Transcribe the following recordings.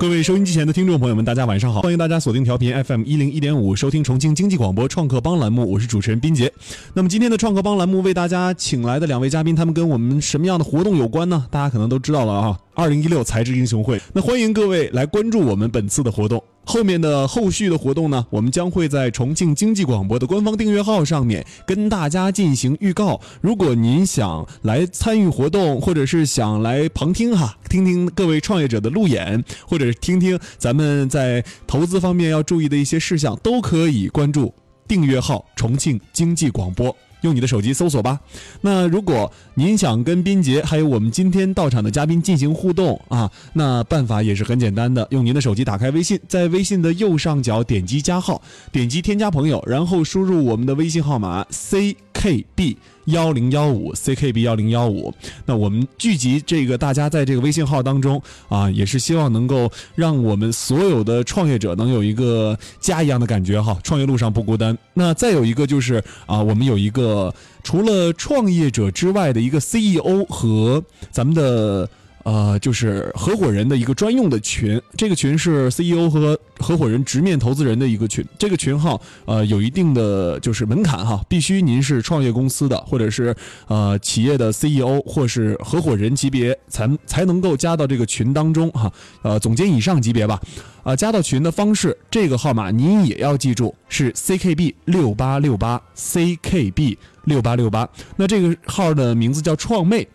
各位收音机前的听众朋友们，大家晚上好！欢迎大家锁定调频 FM 一零一点五，收听重庆经济广播创客帮栏目，我是主持人斌杰。那么今天的创客帮栏目为大家请来的两位嘉宾，他们跟我们什么样的活动有关呢？大家可能都知道了啊，二零一六才智英雄会。那欢迎各位来关注我们本次的活动。后面的后续的活动呢，我们将会在重庆经济广播的官方订阅号上面跟大家进行预告。如果您想来参与活动，或者是想来旁听哈，听听各位创业者的路演，或者是听听咱们在投资方面要注意的一些事项，都可以关注订阅号“重庆经济广播”。用你的手机搜索吧。那如果您想跟斌杰还有我们今天到场的嘉宾进行互动啊，那办法也是很简单的，用您的手机打开微信，在微信的右上角点击加号，点击添加朋友，然后输入我们的微信号码 ckb。幺零幺五 ckb 幺零幺五，那我们聚集这个大家在这个微信号当中啊，也是希望能够让我们所有的创业者能有一个家一样的感觉哈，创业路上不孤单。那再有一个就是啊，我们有一个除了创业者之外的一个 CEO 和咱们的。呃，就是合伙人的一个专用的群，这个群是 CEO 和合伙人直面投资人的一个群。这个群号呃有一定的就是门槛哈，必须您是创业公司的，或者是呃企业的 CEO 或是合伙人级别才才能够加到这个群当中哈。呃，总监以上级别吧。啊，加到群的方式，这个号码您也要记住，是 CKB 六八六八 CKB 六八六八。那这个号的名字叫创魅。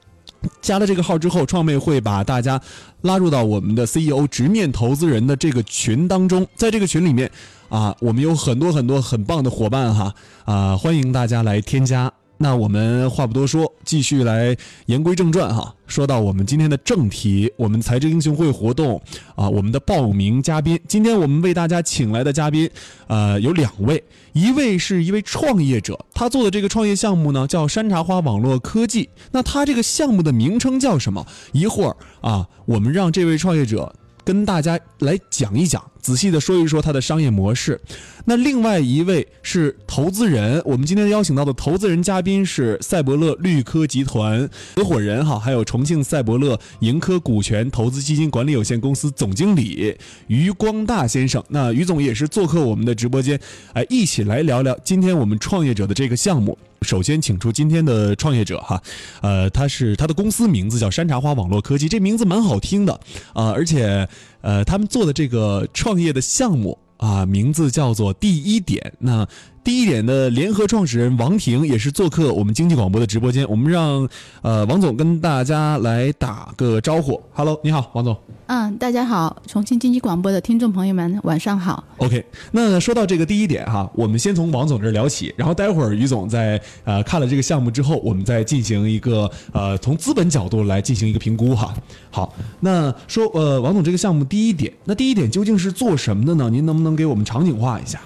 加了这个号之后，创妹会把大家拉入到我们的 CEO 直面投资人的这个群当中。在这个群里面，啊，我们有很多很多很棒的伙伴哈，啊，欢迎大家来添加。那我们话不多说，继续来言归正传哈。说到我们今天的正题，我们财智英雄会活动啊，我们的报名嘉宾，今天我们为大家请来的嘉宾，呃，有两位，一位是一位创业者，他做的这个创业项目呢叫山茶花网络科技。那他这个项目的名称叫什么？一会儿啊，我们让这位创业者。跟大家来讲一讲，仔细的说一说它的商业模式。那另外一位是投资人，我们今天邀请到的投资人嘉宾是赛博乐绿科集团合伙人哈，还有重庆赛博乐盈科股权投资基金管理有限公司总经理于光大先生。那于总也是做客我们的直播间，哎，一起来聊聊今天我们创业者的这个项目。首先，请出今天的创业者哈，呃，他是他的公司名字叫山茶花网络科技，这名字蛮好听的啊，而且呃，他们做的这个创业的项目啊，名字叫做第一点。那第一点的联合创始人王婷也是做客我们经济广播的直播间，我们让呃王总跟大家来打个招呼。Hello，你好，王总。嗯，大家好，重庆经济广播的听众朋友们，晚上好。OK，那说到这个第一点哈，我们先从王总这儿聊起，然后待会儿于总在呃看了这个项目之后，我们再进行一个呃从资本角度来进行一个评估哈。好，那说呃王总这个项目第一点，那第一点究竟是做什么的呢？您能不能给我们场景化一下？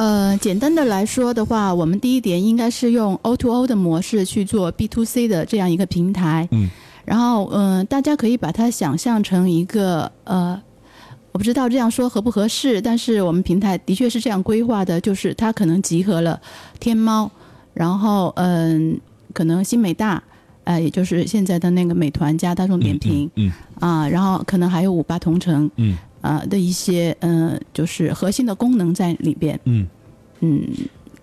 呃，简单的来说的话，我们第一点应该是用 O to O 的模式去做 B to C 的这样一个平台。嗯。然后，嗯，大家可以把它想象成一个，呃，我不知道这样说合不合适，但是我们平台的确是这样规划的，就是它可能集合了天猫，然后，嗯，可能新美大，呃，也就是现在的那个美团加大众点评，嗯，啊，然后可能还有五八同城，嗯。啊的一些嗯，就是核心的功能在里边。嗯嗯，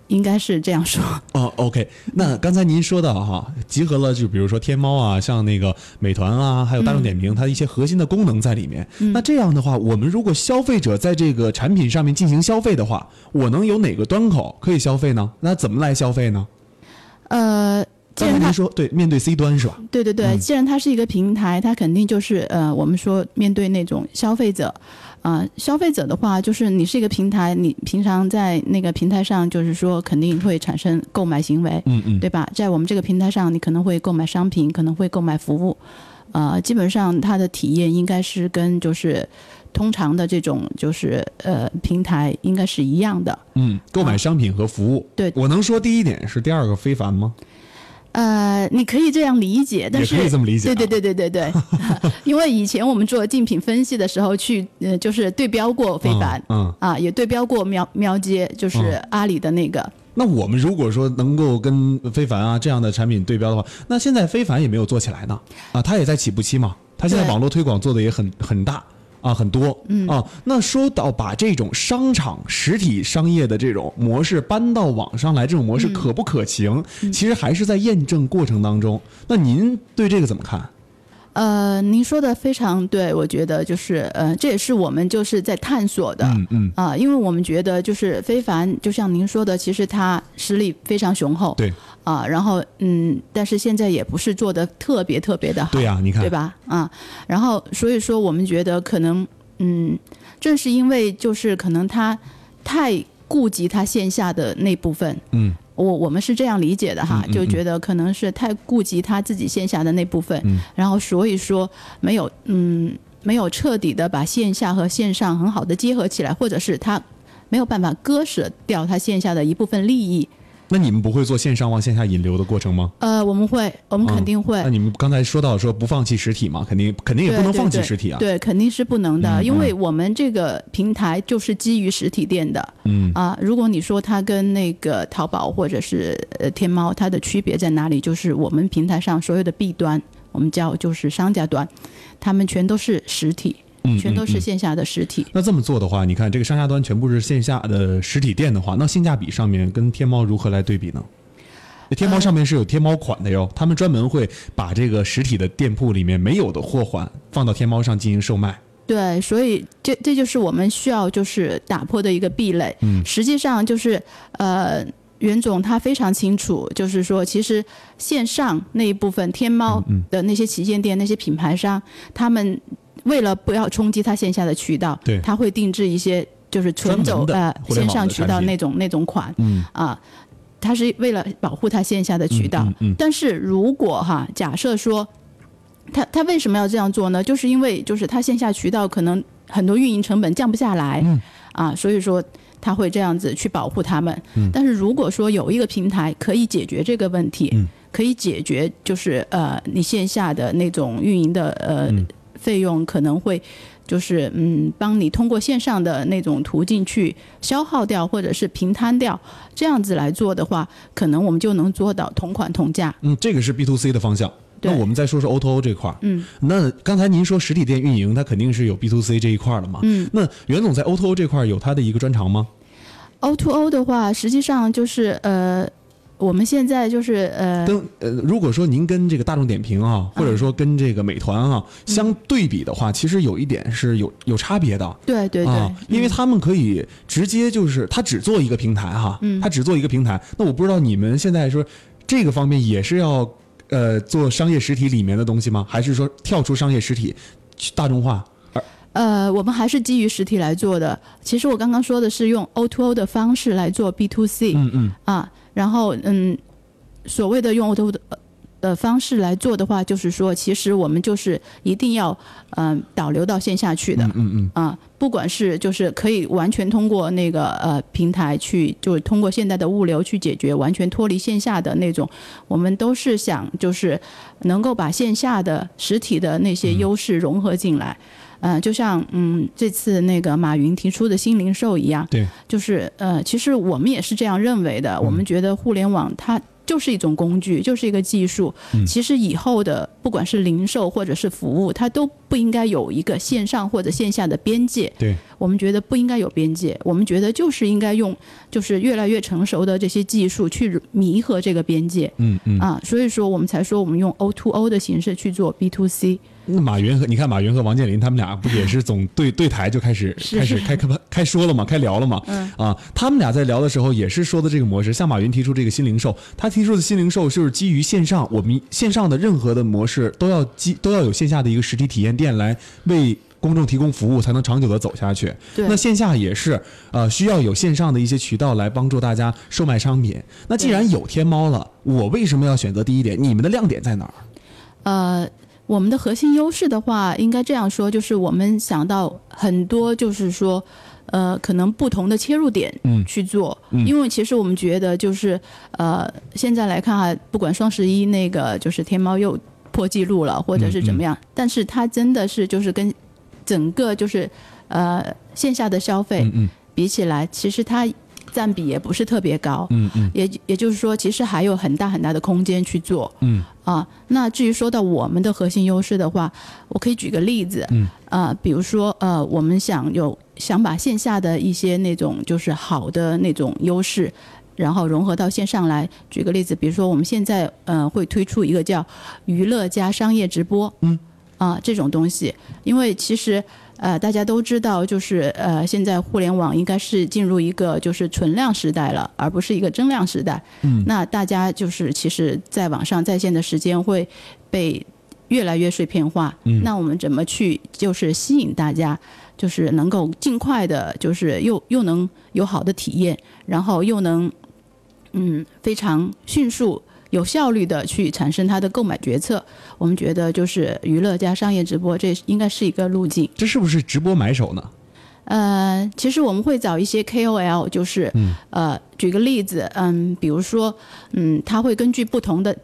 应该是这样说。哦，OK。那刚才您说的哈，集合了就比如说天猫啊，像那个美团啊，还有大众点评，它一些核心的功能在里面。那这样的话，我们如果消费者在这个产品上面进行消费的话，我能有哪个端口可以消费呢？那怎么来消费呢？呃。既然您说对，面对 C 端是吧？对对对，既然它是一个平台，它肯定就是呃，我们说面对那种消费者，啊，消费者的话，就是你是一个平台，你平常在那个平台上，就是说肯定会产生购买行为，嗯嗯，对吧？在我们这个平台上，你可能会购买商品，可能会购买服务，呃，基本上它的体验应该是跟就是通常的这种就是呃平台应该是一样的。嗯，购买商品和服务，对我能说第一点是第二个非凡吗？呃，你可以这样理解，但是可以这么理解，对对对对对对，因为以前我们做竞品分析的时候，去呃就是对标过非凡，嗯啊，也对标过喵喵街，就是阿里的那个。那我们如果说能够跟非凡啊这样的产品对标的话，那现在非凡也没有做起来呢，啊，它也在起步期嘛，它现在网络推广做的也很很大。啊，很多，嗯啊，那说到把这种商场实体商业的这种模式搬到网上来，这种模式可不可行？其实还是在验证过程当中。那您对这个怎么看？呃，您说的非常对，我觉得就是呃，这也是我们就是在探索的。嗯嗯，啊、因为我们觉得就是非凡，就像您说的，其实他实力非常雄厚。对啊、然后嗯，但是现在也不是做的特别特别的好。对呀、你看，对吧？啊，然后所以说我们觉得可能，嗯，正是因为就是可能他太顾及他线下的那部分，嗯我我们是这样理解的哈，就觉得可能是太顾及他自己线下的那部分，嗯然后所以说没有嗯没有彻底的把线下和线上很好的结合起来，或者是他没有办法割舍掉他线下的一部分利益。那你们不会做线上往线下引流的过程吗？呃，我们会，我们肯定会。那你们刚才说到说不放弃实体嘛，肯定肯定也不能放弃实体啊。对，肯定是不能的，嗯因为我们这个平台就是基于实体店的。嗯啊，如果你说它跟那个淘宝或者是呃天猫，它的区别在哪里？就是我们平台上所有的 B 端，我们叫就是商家端，他们全都是实体，嗯，全都是线下的实体。那这么做的话，你看这个商家端全部是线下的实体店的话，那性价比上面跟天猫如何来对比呢？天猫上面是有天猫款的哟，他们专门会把这个实体的店铺里面没有的货款放到天猫上进行售卖。对，所以这这就是我们需要就是打破的一个壁垒。嗯实际上就是呃，袁总他非常清楚，就是说其实线上那一部分天猫嗯的那些旗舰店、那些品牌商，他们为了不要冲击他线下的渠道，对。他会定制一些就是纯走呃线上渠道那种那种款嗯。啊。他是为了保护他线下的渠道，嗯嗯嗯。但是如果哈，假设说他他为什么要这样做呢？就是因为就是他线下渠道可能很多运营成本降不下来，嗯。啊，所以说他会这样子去保护他们。嗯。但是如果说有一个平台可以解决这个问题，嗯。可以解决就是呃你线下的那种运营的呃、嗯费用可能会。就是嗯，帮你通过线上的那种途径去消耗掉，或者是平摊掉，这样子来做的话，可能我们就能做到同款同价。嗯，这个是 B to C 的方向。那我们再说说 O to O 这块儿。嗯那刚才您说实体店运营，它肯定是有 B to C 这一块儿的嘛？嗯那袁总在 O to O 这块儿有他的一个专长吗？，O to O 的话，实际上就是呃，我们现在就是呃，跟呃，如果说您跟这个大众点评啊，或者说跟这个美团啊相对比的话，其实有一点是有有差别的。对对对，啊，因为他们可以直接就是他只做一个平台哈，嗯他只做一个平台。那我不知道你们现在说这个方面也是要呃做商业实体里面的东西吗？还是说跳出商业实体去大众化？而呃，我们还是基于实体来做的。其实我刚刚说的是用 O to O 的方式来做 B to C，、嗯嗯啊，然后嗯，所谓的用 O to 的的方式来做的话，就是说，其实我们就是一定要嗯、导流到线下去的。嗯嗯嗯啊，不管是就是可以完全通过那个呃平台去，就是通过现在的物流去解决，完全脱离线下的那种，我们都是想就是能够把线下的实体的那些优势融合进来。嗯、就像嗯这次那个马云提出的新零售一样，对，就是呃，其实我们也是这样认为的。我们觉得互联网它就是一种工具，就是一个技术。嗯其实以后的不管是零售或者是服务，它都不应该有一个线上或者线下的边界。对，我们觉得不应该有边界，我们觉得就是应该用就是越来越成熟的这些技术去弥合这个边界。嗯嗯。啊，所以说我们才说我们用 O to O 的形式去做 B to C。那马云和你看马云和王健林他们俩不也是总对 对台就开始开始开开开说了嘛，开聊了嘛？嗯啊，他们俩在聊的时候也是说的这个模式。像马云提出这个新零售，他提出的新零售就是基于线上，我们线上的任何的模式都要基都要有线下的一个实体体验店来为。公众提供服务才能长久的走下去。对那线下也是，呃，需要有线上的一些渠道来帮助大家售卖商品。那既然有天猫了，我为什么要选择第一点？你们的亮点在哪儿？呃，我们的核心优势的话，应该这样说，就是我们想到很多，就是说，呃，可能不同的切入点嗯去做，嗯因为其实我们觉得，就是呃，现在来看哈，不管双十一那个，就是天猫又破纪录了，或者是怎么样，但是它真的是就是跟整个就是呃线下的消费比起来，其实它占比也不是特别高，嗯嗯。也也就是说，其实还有很大很大的空间去做。嗯。啊，那至于说到我们的核心优势的话，我可以举个例子，嗯，啊，比如说呃，我们想有想把线下的一些那种就是好的那种优势，然后融合到线上来。举个例子，比如说我们现在呃会推出一个叫娱乐加商业直播，嗯，啊这种东西，因为其实。呃，大家都知道，就是呃，现在互联网应该是进入一个就是存量时代了，而不是一个增量时代。嗯，那大家就是其实在网上在线的时间会被越来越碎片化。嗯，那我们怎么去就是吸引大家，就是能够尽快的，就是又又能有好的体验，然后又能嗯非常迅速。有效率的去产生他的购买决策，我们觉得就是娱乐加商业直播，这应该是一个路径。这是不是直播买手呢？呃，其实我们会找一些 KOL，就是呃，举个例子，嗯，比如说，嗯，他会根据不同的。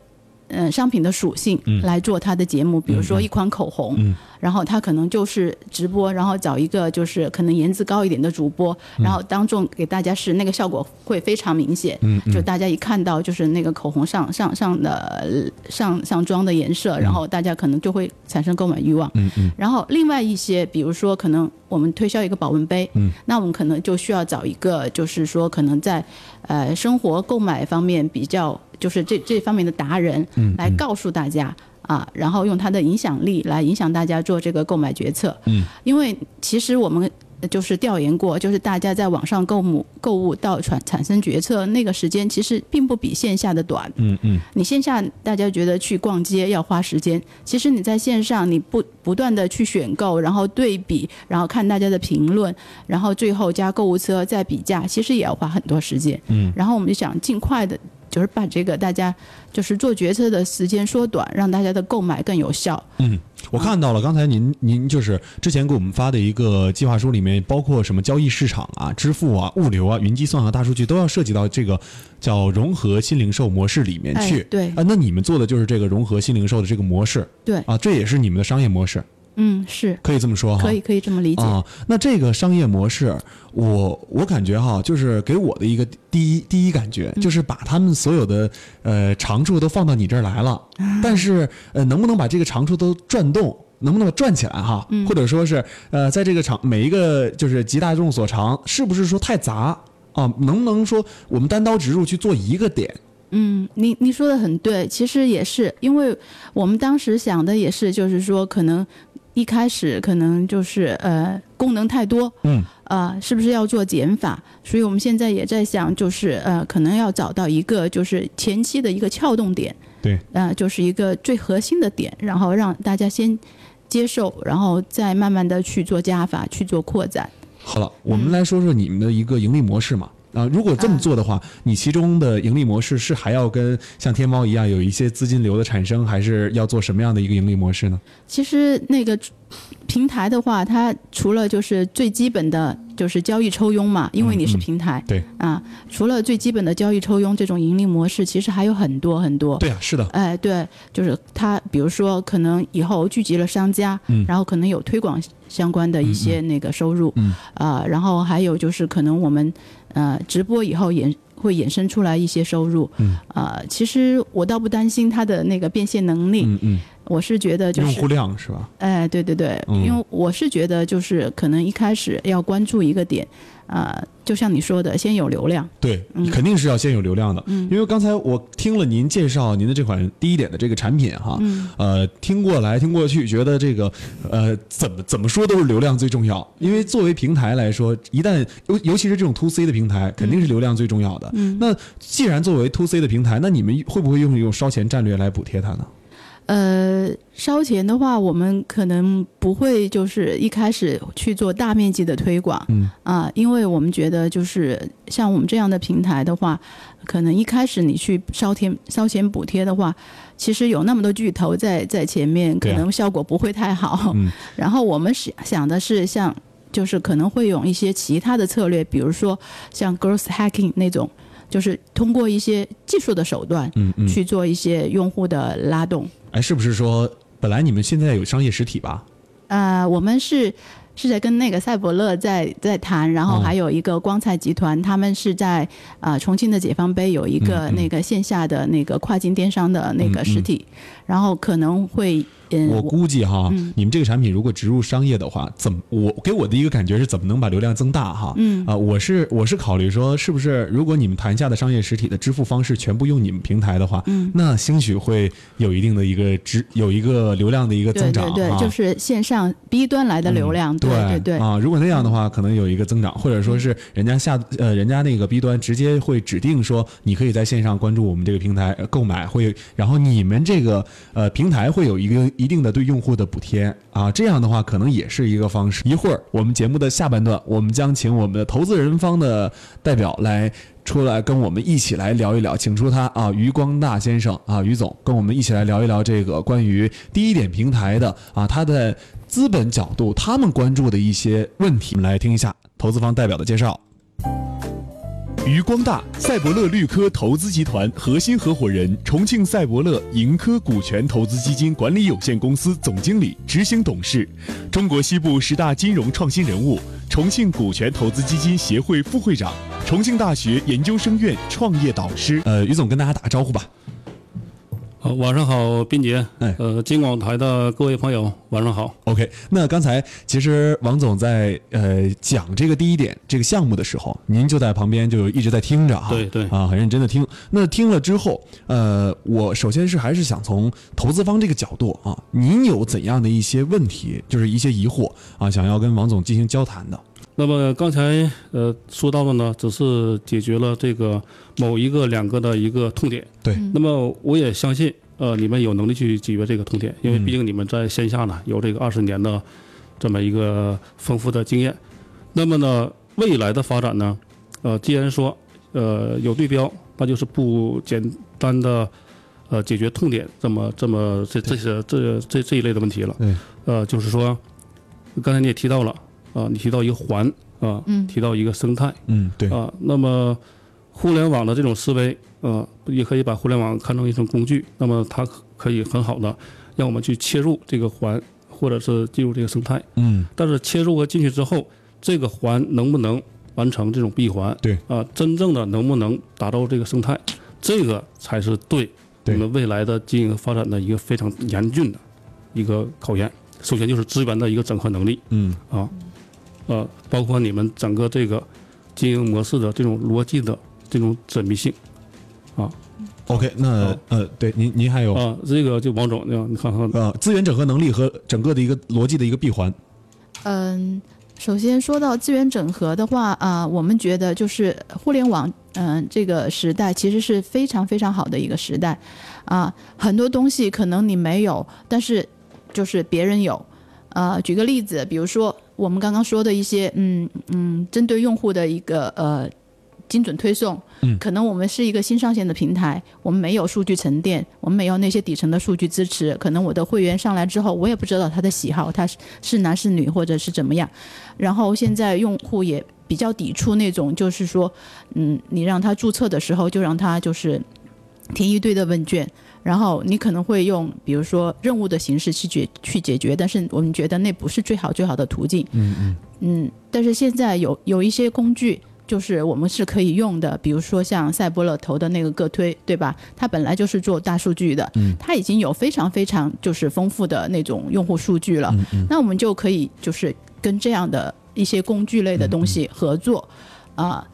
嗯，商品的属性来做它的节目，比如说一款口红，然后它可能就是直播，然后找一个就是可能颜值高一点的主播，然后当众给大家试，那个效果会非常明显。嗯，就大家一看到就是那个口红上上上的上上妆的颜色，然后大家可能就会产生购买欲望。然后另外一些，比如说可能我们推销一个保温杯，嗯，那我们可能就需要找一个，就是说可能在呃生活购买方面比较。就是这这方面的达人，来告诉大家啊，然后用他的影响力来影响大家做这个购买决策。嗯，因为其实我们就是调研过，就是大家在网上购物购物到产产生决策那个时间，其实并不比线下的短。嗯嗯，你线下大家觉得去逛街要花时间，其实你在线上你不不断的去选购，然后对比，然后看大家的评论，然后最后加购物车再比价，其实也要花很多时间。嗯，然后我们就想尽快的。就是把这个大家就是做决策的时间缩短，让大家的购买更有效。嗯，我看到了，刚才您您就是之前给我们发的一个计划书里面，包括什么交易市场啊、支付啊、物流啊、云计算和大数据都要涉及到这个叫融合新零售模式里面去。对啊，那你们做的就是这个融合新零售的这个模式。对啊，这也是你们的商业模式。嗯，是可以这么说哈，可以可以这么理解啊。那这个商业模式，我我感觉哈，就是给我的一个第一第一感觉，就是把他们所有的呃长处都放到你这儿来了，但是呃能不能把这个长处都转动，能不能转起来哈？或者说是呃在这个长每一个就是集大众所长，是不是说太杂啊？能不能说我们单刀直入去做一个点？嗯，你你说的很对，其实也是，因为我们当时想的也是，就是说可能。一开始可能就是呃功能太多，嗯，啊是不是要做减法？所以我们现在也在想，就是呃可能要找到一个就是前期的一个撬动点，对，呃就是一个最核心的点，然后让大家先接受，然后再慢慢的去做加法，去做扩展。好了，我们来说说你们的一个盈利模式嘛。啊，如果这么做的话，你其中的盈利模式是还要跟像天猫一样有一些资金流的产生，还是要做什么样的一个盈利模式呢？其实那个平台的话，它除了就是最基本的就是交易抽佣嘛，因为你是平台，对啊，除了最基本的交易抽佣这种盈利模式，其实还有很多很多。对啊，是的。哎，对，就是它，比如说可能以后聚集了商家，嗯，然后可能有推广相关的一些那个收入，嗯啊，然后还有就是可能我们。呃，直播以后衍会衍生出来一些收入，嗯，啊，其实我倒不担心它的那个变现能力，嗯嗯，我是觉得就是用户量是吧？哎，对对对，因为我是觉得就是可能一开始要关注一个点。啊，就像你说的，先有流量，对，肯定是要先有流量的。嗯，因为刚才我听了您介绍您的这款第一点的这个产品哈，嗯，呃，听过来听过去，觉得这个呃怎么怎么说都是流量最重要。因为作为平台来说，一旦尤尤其是这种 to C 的平台，肯定是流量最重要的。嗯，那既然作为 to C 的平台，那你们会不会用用烧钱战略来补贴它呢？呃，烧钱的话，我们可能不会就是一开始去做大面积的推广，嗯啊，因为我们觉得就是像我们这样的平台的话，可能一开始你去烧钱烧钱补贴的话，其实有那么多巨头在在前面，可能效果不会太好。嗯，然后我们想想的是，像就是可能会用一些其他的策略，比如说像 growth hacking 那种，就是通过一些技术的手段，嗯嗯，去做一些用户的拉动。哎，是不是说本来你们现在有商业实体吧？呃，我们是是在跟那个赛博乐在在谈，然后哦还有一个光彩集团，他们是在呃重庆的解放碑有一个那个线下的那个跨境电商的那个实体，然后可能会嗯，我估计哈，嗯。你们这个产品如果植入商业的话，怎么我给我的一个感觉是怎么能把流量增大哈？嗯。啊、我是我是考虑说，是不是如果你们谈下的商业实体的支付方式全部用你们平台的话，嗯。那兴许会有一定的一个支有一个流量的一个增长对就是线上 B 端来的流量，嗯对对对，啊，如果那样的话，可能有一个增长，或者说是人家下呃人家那个 B 端直接会指定说，你可以在线上关注我们这个平台呃购买，会然后你们这个呃平台会有一个一定的对用户的补贴啊，这样的话可能也是一个方式。一会儿我们节目的下半段，我们将请我们的投资人方的代表来。出来跟我们一起来聊一聊，请出他啊，余光大先生啊，余总跟我们一起来聊一聊这个关于第一点平台的啊，他的资本角度，他们关注的一些问题，我们来听一下投资方代表的介绍。于光大，赛博乐绿科投资集团核心合伙人，重庆赛博乐盈科股权投资基金管理有限公司总经理、执行董事，中国西部十大金融创新人物，重庆股权投资基金协会副会长，重庆大学研究生院创业导师。呃，于总跟大家打个招呼吧。好，晚上好，斌杰。哎呃，金广台的各位朋友，晚上好。OK，那刚才其实王总在呃讲这个第一点这个项目的时候，您就在旁边就一直在听着啊，对对啊，很认真的听。那听了之后，呃，我首先是还是想从投资方这个角度啊，您有怎样的一些问题，就是一些疑惑啊，想要跟王总进行交谈的？那么刚才呃说到的呢，只是解决了这个某一个两个的一个痛点。对，那么我也相信，呃，你们有能力去解决这个痛点，因为嗯毕竟你们在线下呢有这个二十年的这么一个丰富的经验。那么呢，未来的发展呢，呃，既然说呃有对标，那就是不简单的呃解决痛点这么这么这这些这这这一类的问题了。对，呃，就是说，刚才你也提到了啊、你提到一个环啊、嗯。提到一个生态。嗯，对，啊，那么互联网的这种思维，啊，也可以把互联网看成一种工具，那么它可可以很好的让我们去切入这个环，或者是进入这个生态。嗯，但是切入和进去之后，这个环能不能完成这种闭环？对。啊，真正的能不能打造这个生态，这个才是对。我们未来的经营发展的一个非常严峻的一个考验。首先就是资源的一个整合能力，嗯，啊，呃，包括你们整个这个经营模式的这种逻辑的这种缜密性啊 OK，那好呃，对，您您还有啊，这个就王总，你看看，呃资源整合能力和整个的一个逻辑的一个闭环。嗯，首先说到资源整合的话啊、我们觉得就是互联网，嗯、这个时代其实是非常非常好的一个时代啊、很多东西可能你没有，但是就是别人有。呃，举个例子，比如说我们刚刚说的一些，嗯嗯，针对用户的一个呃精准推送，嗯。可能我们是一个新上线的平台，我们没有数据沉淀，我们没有那些底层的数据支持，可能我的会员上来之后，我也不知道他的喜好，他是是男是女或者是怎么样，然后现在用户也比较抵触那种，就是说，嗯，你让他注册的时候就让他就是填一堆的问卷，然后你可能会用比如说任务的形式去解去解决，但是我们觉得那不是最好最好的途径。嗯嗯。嗯，但是现在有有一些工具，就是我们是可以用的，比如说像赛博乐投的那个个推，对吧？它本来就是做大数据的，嗯。它已经有非常非常就是丰富的那种用户数据了，嗯嗯。那我们就可以就是跟这样的一些工具类的东西合作，啊、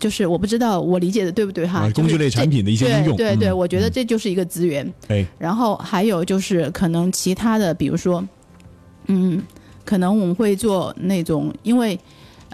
就是我不知道我理解的对不对哈？工具类产品的一些应用对对对，嗯我觉得嗯这就是一个资源。哎，然后还有就是可能其他的，比如说，嗯，可能我们会做那种，因为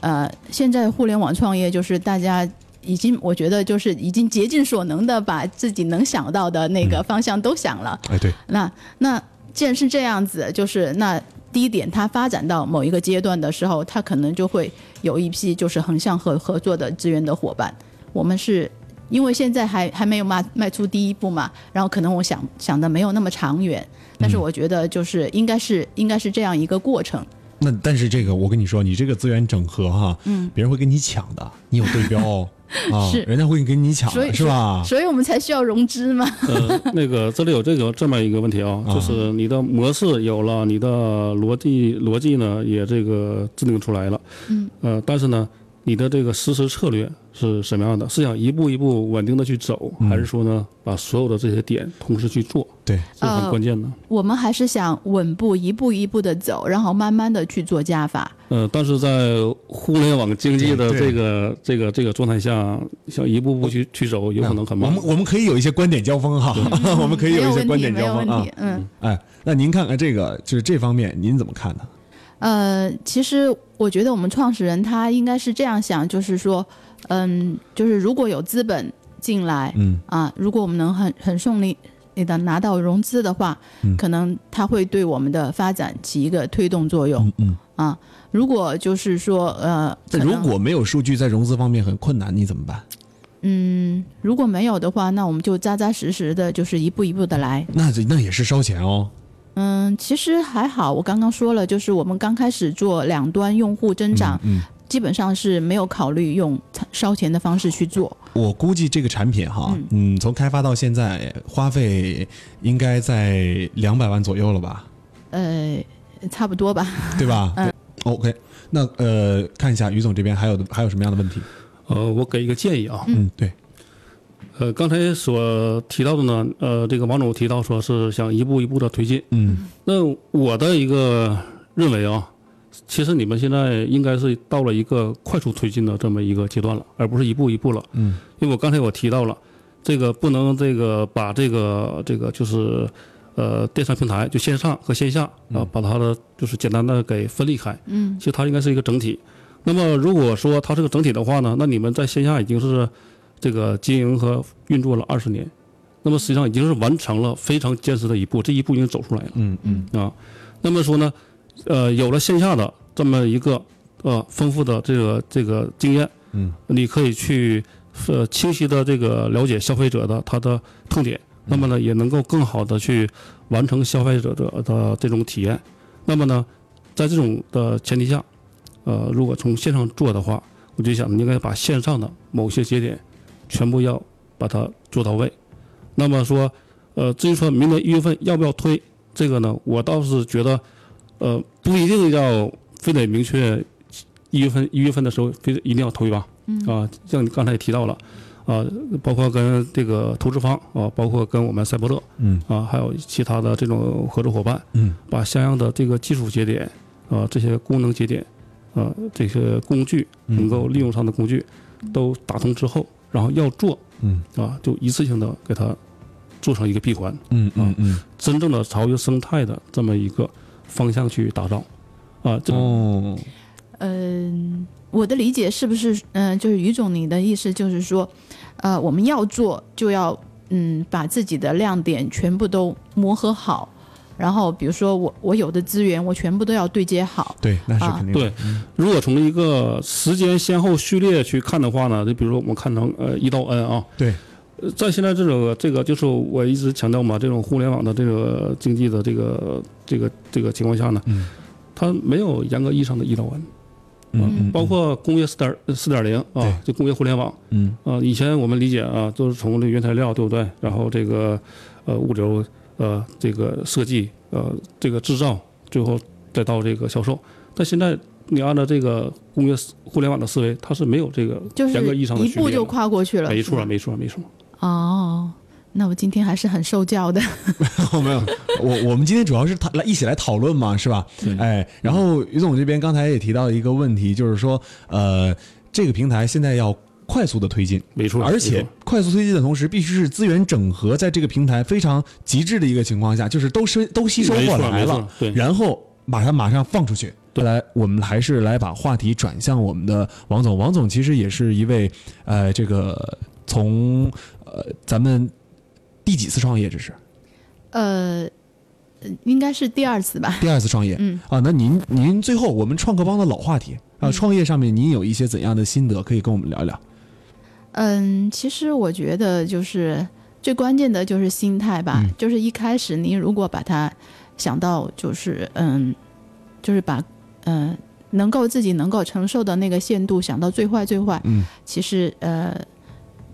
呃，现在互联网创业就是大家已经，我觉得就是已经竭尽所能的把自己能想到的那个嗯方向都想了。哎对，那那既然是这样子，就是那第一点，它发展到某一个阶段的时候，它可能就会有一批就是横向合合作的资源的伙伴。我们是因为现在还还没有迈迈出第一步嘛，然后可能我想想的没有那么长远，但是我觉得就是应该是应该是这样一个过程。那但是这个我跟你说，你这个资源整合哈，嗯，别人会跟你抢的，你有对标哦 啊，是人家会跟你抢的，所以是吧？所以我们才需要融资嘛。呃，那个这里有这个这么一个问题啊，啊就是你的模式有了，你的逻辑逻辑呢也这个制定出来了，嗯，呃，但是呢，你的这个实施策略是什么样的？是想一步一步稳定的去走，嗯还是说呢，把所有的这些点同时去做，对，这很呃关键的。我们还是想稳步一步一步的走，然后慢慢的去做加法。呃，但是在互联网经济的这个这个这个状态下，想一步步去去走，有可能很慢我们。我们可以有一些观点交锋哈，我们可以有一些观点交锋啊。。嗯，哎，那您看看这个，就是这方面您怎么看呢？呃，其实我觉得我们创始人他应该是这样想，就是说，嗯，就是如果有资本进来，嗯啊，如果我们能很很顺利的拿到融资的话，嗯可能它会对我们的发展起一个推动作用、嗯嗯。啊。如果就是说，呃，那如果没有数据，在融资方面很困难，你怎么办？嗯，如果没有的话，那我们就扎扎实实的，就是一步一步的来。那这那也是烧钱哦。嗯，其实还好，我刚刚说了，就是我们刚开始做两端用户增长，嗯，基本上是没有考虑用烧钱的方式去做。我估计这个产品哈，嗯，从开发到现在花费应该在两百万左右了吧，呃，差不多吧。对吧？嗯 OK，那呃，看一下于总这边还有还有什么样的问题？呃，我给一个建议啊，嗯，对，呃，刚才所提到的呢，呃，这个王总提到说是想一步一步的推进。嗯那我的一个认为啊，其实你们现在应该是到了一个快速推进的这么一个阶段了，而不是一步一步了。嗯因为我刚才我提到了，这个不能这个把这个这个就是呃电商平台就线上和线下啊，把它的就是简单的给分离开。嗯其实它应该是一个整体。那么如果说它是个整体的话呢，那你们在线下已经是这个经营和运作了二十年，那么实际上已经是完成了非常坚实的一步，这一步已经走出来了。嗯嗯啊，那么说呢，呃，有了线下的这么一个呃丰富的这个这个经验，嗯，你可以去呃清晰的这个了解消费者的他的痛点，那么呢也能够更好的去完成消费者的的这种体验。那么呢，在这种的前提下，呃，如果从线上做的话，我就想应该把线上的某些节点全部要把它做到位。那么说，呃，至于说明年一月份要不要推这个呢，我倒是觉得，呃，不一定要非得明确一月份一月份的时候非得一定要推吧。嗯。啊，像你刚才也提到了，啊，包括跟这个投资方啊，包括跟我们赛博乐嗯。啊，还有其他的这种合作伙伴，嗯。把相应的这个技术节点啊，这些功能节点啊，这些工具嗯。能够利用上的工具都打通之后，然后要做嗯。啊，就一次性的给它做成一个闭环，嗯嗯嗯。真正的朝一生态的这么一个方向去打造啊，这哦，嗯、我的理解是不是，嗯、就是于总你的意思就是说，呃，我们要做就要，嗯，把自己的亮点全部都磨合好，然后比如说我我有的资源我全部都要对接好，对，那是啊肯定的。对，如果从一个时间先后序列去看的话呢，就比如说我们看成呃一到 n 啊，对，呃在现在这种这个就是我一直强调嘛，这种互联网的这个经济的这个这个这个情况下呢，嗯。它没有严格意义上的一到 n，嗯嗯，包括工业四点四点零啊，就工业互联网。嗯。啊，以前我们理解啊，都是从这原材料对不对？然后这个呃物流呃这个设计呃这个制造，最后再到这个销售。但现在你按照这个工业互联网的思维，它是没有这个就是严格意义上的一步就跨过去了，没错没错没错。哦，那我今天还是很受教的。哦，没有，我我们今天主要是讨来一起来讨论嘛，是吧？对哎，然后于总这边刚才也提到一个问题，就是说，呃，这个平台现在要快速的推进，没错，而且快速推进的同时，必须是资源整合在这个平台非常极致的一个情况下，就是都吸都吸收过来了然后把它马上放出去。对来，我们还是来把话题转向我们的王总。王总其实也是一位，呃，这个从呃咱们第几次创业？这是呃，应该是第二次吧。第二次创业。嗯啊，那您您最后我们创客帮的老话题啊，嗯创业上面您有一些怎样的心得可以跟我们聊一聊？嗯，其实我觉得就是最关键的就是心态吧，嗯。就是一开始你如果把它想到就是嗯，就是把嗯能够自己能够承受的那个限度，想到最坏最坏，嗯，其实呃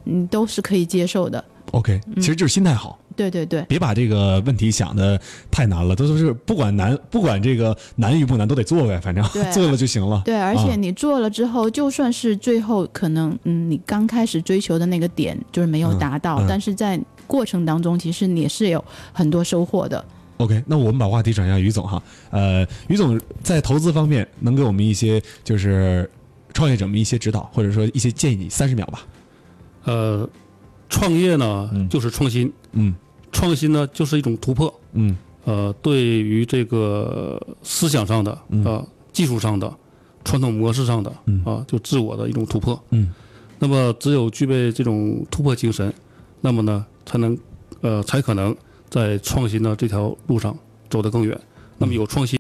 你都是可以接受的。OK，其实就是心态好，对对对，别把这个问题想的太难了，都都是不管难不管这个难与不难都得做呗，反正 做了就行了。对，而且啊你做了之后，就算是最后可能，嗯，你刚开始追求的那个点就是没有达到，嗯嗯但是在过程当中，其实你也是有很多收获的。OK，那我们把话题转向于总哈，呃，于总在投资方面能给我们一些就是创业者们一些指导，或者说一些建议，三十秒吧。呃，创业呢嗯就是创新，嗯创新呢就是一种突破。嗯呃，对于这个思想上的嗯啊、技术上的、传统模式上的嗯啊，就自我的一种突破。嗯那么只有具备这种突破精神，那么呢，才能呃，才可能在创新的这条路上走得更远。那么有创新。